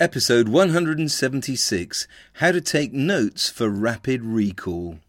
Episode 176 How to Take Notes for Rapid Recall.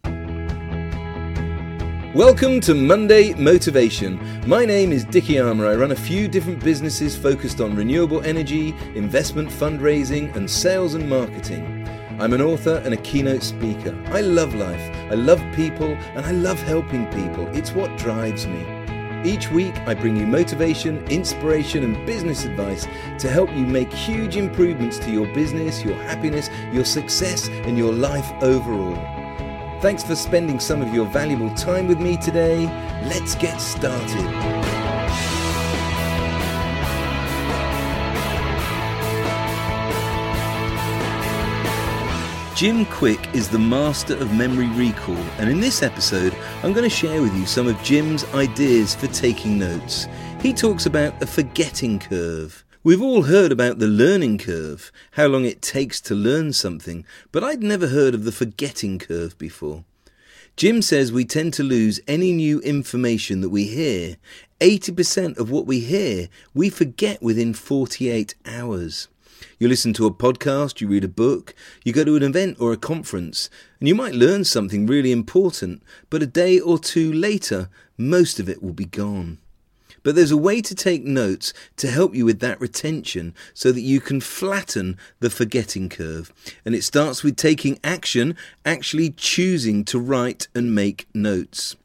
Welcome to Monday Motivation. My name is Dickie Armour. I run a few different businesses focused on renewable energy, investment fundraising, and sales and marketing. I'm an author and a keynote speaker. I love life, I love people, and I love helping people. It's what drives me. Each week, I bring you motivation, inspiration, and business advice to help you make huge improvements to your business, your happiness, your success, and your life overall. Thanks for spending some of your valuable time with me today. Let's get started. Jim Kwik is the master of memory recall, and in this episode, I'm going to share with you some of Jim's ideas for taking notes. He talks about a forgetting curve. We've all heard about the learning curve, how long it takes to learn something, but I'd never heard of the forgetting curve before. Jim says we tend to lose any new information that we hear. 80% of what we hear, we forget within 48 hours. You listen to a podcast, you read a book, you go to an event or a conference, and you might learn something really important, but a day or two later, most of it will be gone. But there's a way to take notes to help you with that retention so that you can flatten the forgetting curve. And it starts with taking action, actually choosing to write and make notes.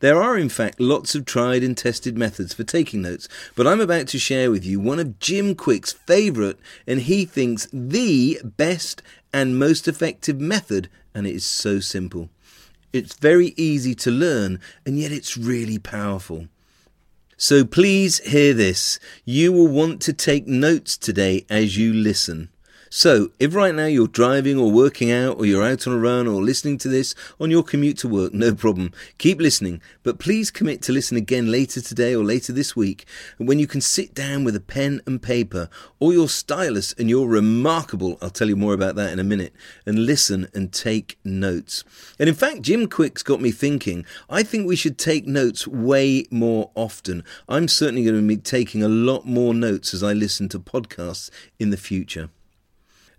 There are, in fact, lots of tried and tested methods for taking notes, but I'm about to share with you one of Jim Kwik's favourite, and he thinks the best and most effective method, and it is so simple. It's very easy to learn, and yet it's really powerful. So please hear this. You will want to take notes today as you listen. So, if right now you're driving or working out or you're out on a run or listening to this on your commute to work, no problem. Keep listening, but please commit to listen again later today or later this week and when you can sit down with a pen and paper or your stylus and your Remarkable. I'll tell you more about that in a minute and listen and take notes. And in fact, Jim Kwik's got me thinking, I think we should take notes way more often. I'm certainly going to be taking a lot more notes as I listen to podcasts in the future.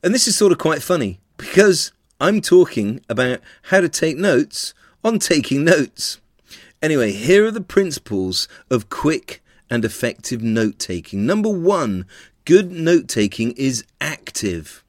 And this is sort of quite funny because I'm talking about how to take notes on taking notes. Anyway, here are the principles of quick and effective note taking. Number one, good note taking is active.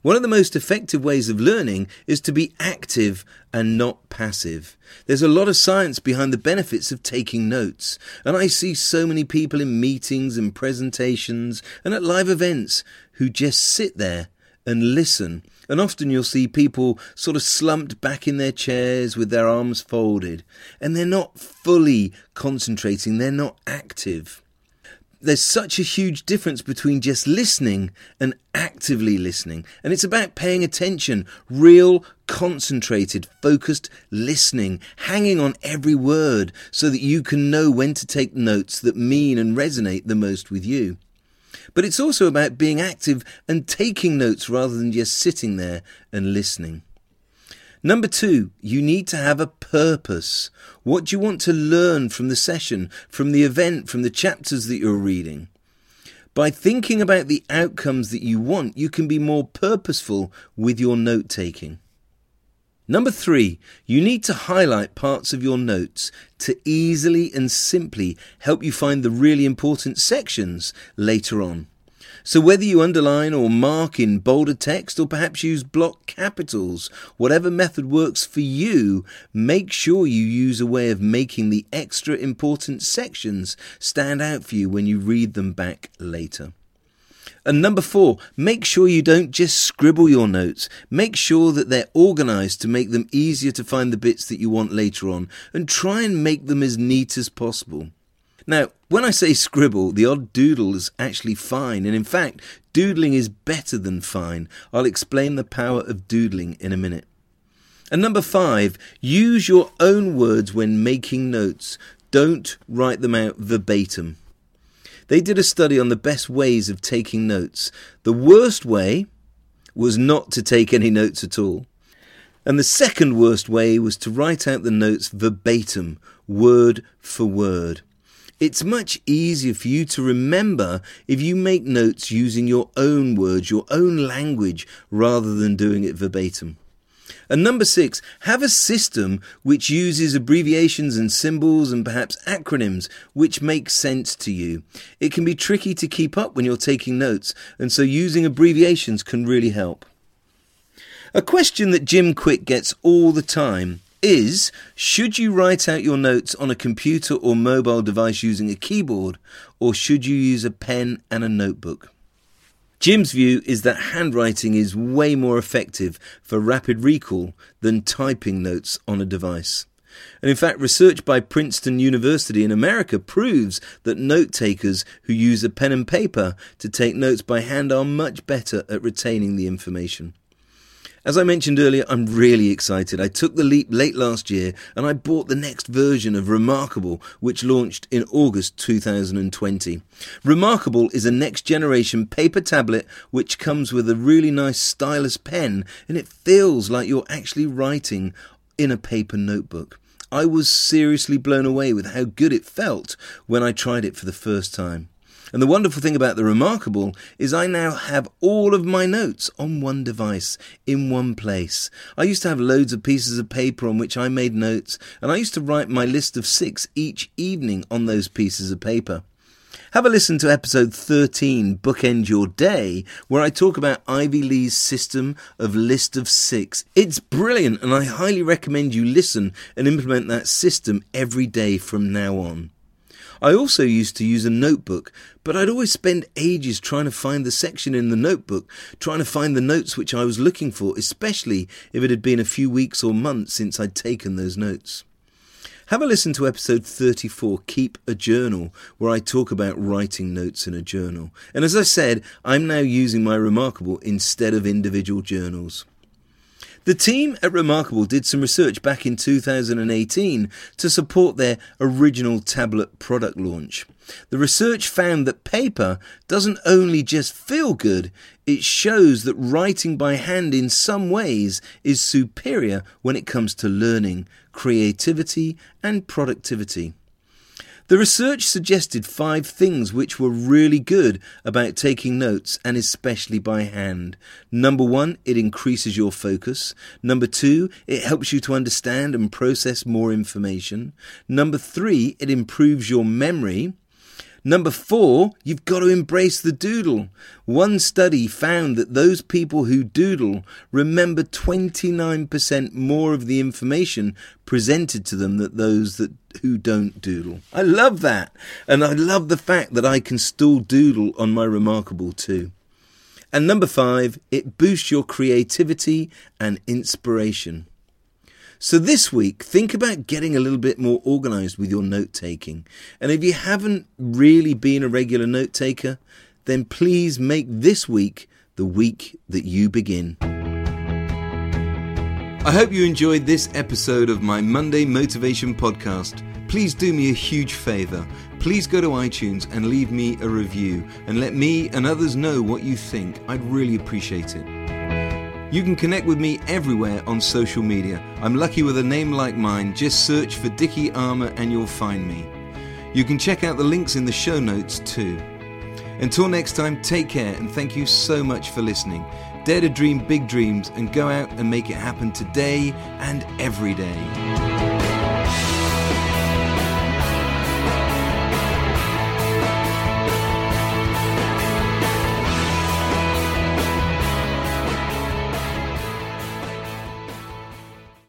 One of the most effective ways of learning is to be active and not passive. There's a lot of science behind the benefits of taking notes, and I see so many people in meetings and presentations and at live events who just sit there and listen. And often you'll see people sort of slumped back in their chairs with their arms folded, and they're not fully concentrating, they're not active. There's such a huge difference between just listening and actively listening. And it's about paying attention, real, concentrated, focused listening, hanging on every word so that you can know when to take notes that mean and resonate the most with you. But it's also about being active and taking notes rather than just sitting there and listening. Number two, you need to have a purpose. What do you want to learn from the session, from the event, from the chapters that you're reading? By thinking about the outcomes that you want, you can be more purposeful with your note taking. Number three, you need to highlight parts of your notes to easily and simply help you find the really important sections later on. So, whether you underline or mark in bolder text or perhaps use block capitals, whatever method works for you, make sure you use a way of making the extra important sections stand out for you when you read them back later. And number four, make sure you don't just scribble your notes. Make sure that they're organized to make them easier to find the bits that you want later on, and try and make them as neat as possible. Now, when I say scribble, the odd doodle is actually fine, and in fact, doodling is better than fine. I'll explain the power of doodling in a minute. And number five, use your own words when making notes. Don't write them out verbatim. They did a study on the best ways of taking notes. The worst way was not to take any notes at all. And the second worst way was to write out the notes verbatim, word for word. It's much easier for you to remember if you make notes using your own words, your own language, rather than doing it verbatim. And number six, have a system which uses abbreviations and symbols and perhaps acronyms which make sense to you. It can be tricky to keep up when you're taking notes, and so using abbreviations can really help. A question that Jim Kwik gets all the time is should you write out your notes on a computer or mobile device using a keyboard, or should you use a pen and a notebook? Jim's view is that handwriting is way more effective for rapid recall than typing notes on a device. And in fact, research by Princeton University in America proves that note takers who use a pen and paper to take notes by hand are much better at retaining the information. As I mentioned earlier, I'm really excited. I took the leap late last year and I bought the next version of Remarkable, which launched in August 2020. Remarkable is a next generation paper tablet which comes with a really nice stylus pen and it feels like you're actually writing in a paper notebook. I was seriously blown away with how good it felt when I tried it for the first time. And the wonderful thing about the Remarkable is I now have all of my notes on one device, in one place. I used to have loads of pieces of paper on which I made notes, and I used to write my list of six each evening on those pieces of paper. Have a listen to episode 13, Bookend Your Day, where I talk about Ivy Lee's system of list of six. It's brilliant, and I highly recommend you listen and implement that system every day from now on. I also used to use a notebook, but I'd always spend ages trying to find the section in the notebook, trying to find the notes which I was looking for, especially if it had been a few weeks or months since I'd taken those notes. Have a listen to episode 34, Keep a Journal, where I talk about writing notes in a journal. And as I said, I'm now using my Remarkable instead of individual journals. The team at Remarkable did some research back in 2018 to support their original tablet product launch. The research found that paper doesn't only just feel good, it shows that writing by hand in some ways is superior when it comes to learning, creativity, and productivity. The research suggested five things which were really good about taking notes and especially by hand. Number one, it increases your focus. Number two, it helps you to understand and process more information. Number three, it improves your memory. Number four, you've got to embrace the doodle. One study found that those people who doodle remember 29% more of the information presented to them than those that who don't doodle. I love that. And I love the fact that I can still doodle on my Remarkable too. And number five, it boosts your creativity and inspiration. So this week, think about getting a little bit more organized with your note taking. And if you haven't really been a regular note taker, then please make this week the week that you begin. I hope you enjoyed this episode of my Monday Motivation Podcast. Please do me a huge favor. Please go to iTunes and leave me a review and let me and others know what you think. I'd really appreciate it. You can connect with me everywhere on social media. I'm lucky with a name like mine. Just search for Dickie Armour and you'll find me. You can check out the links in the show notes too. Until next time, take care and thank you so much for listening. Dare to dream big dreams and go out and make it happen today and every day.